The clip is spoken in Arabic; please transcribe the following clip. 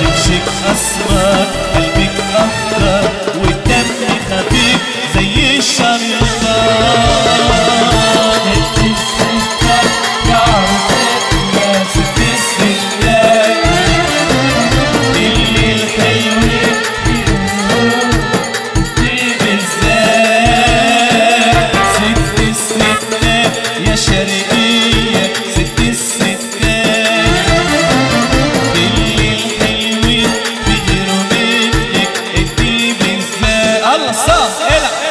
تمسك أسماك.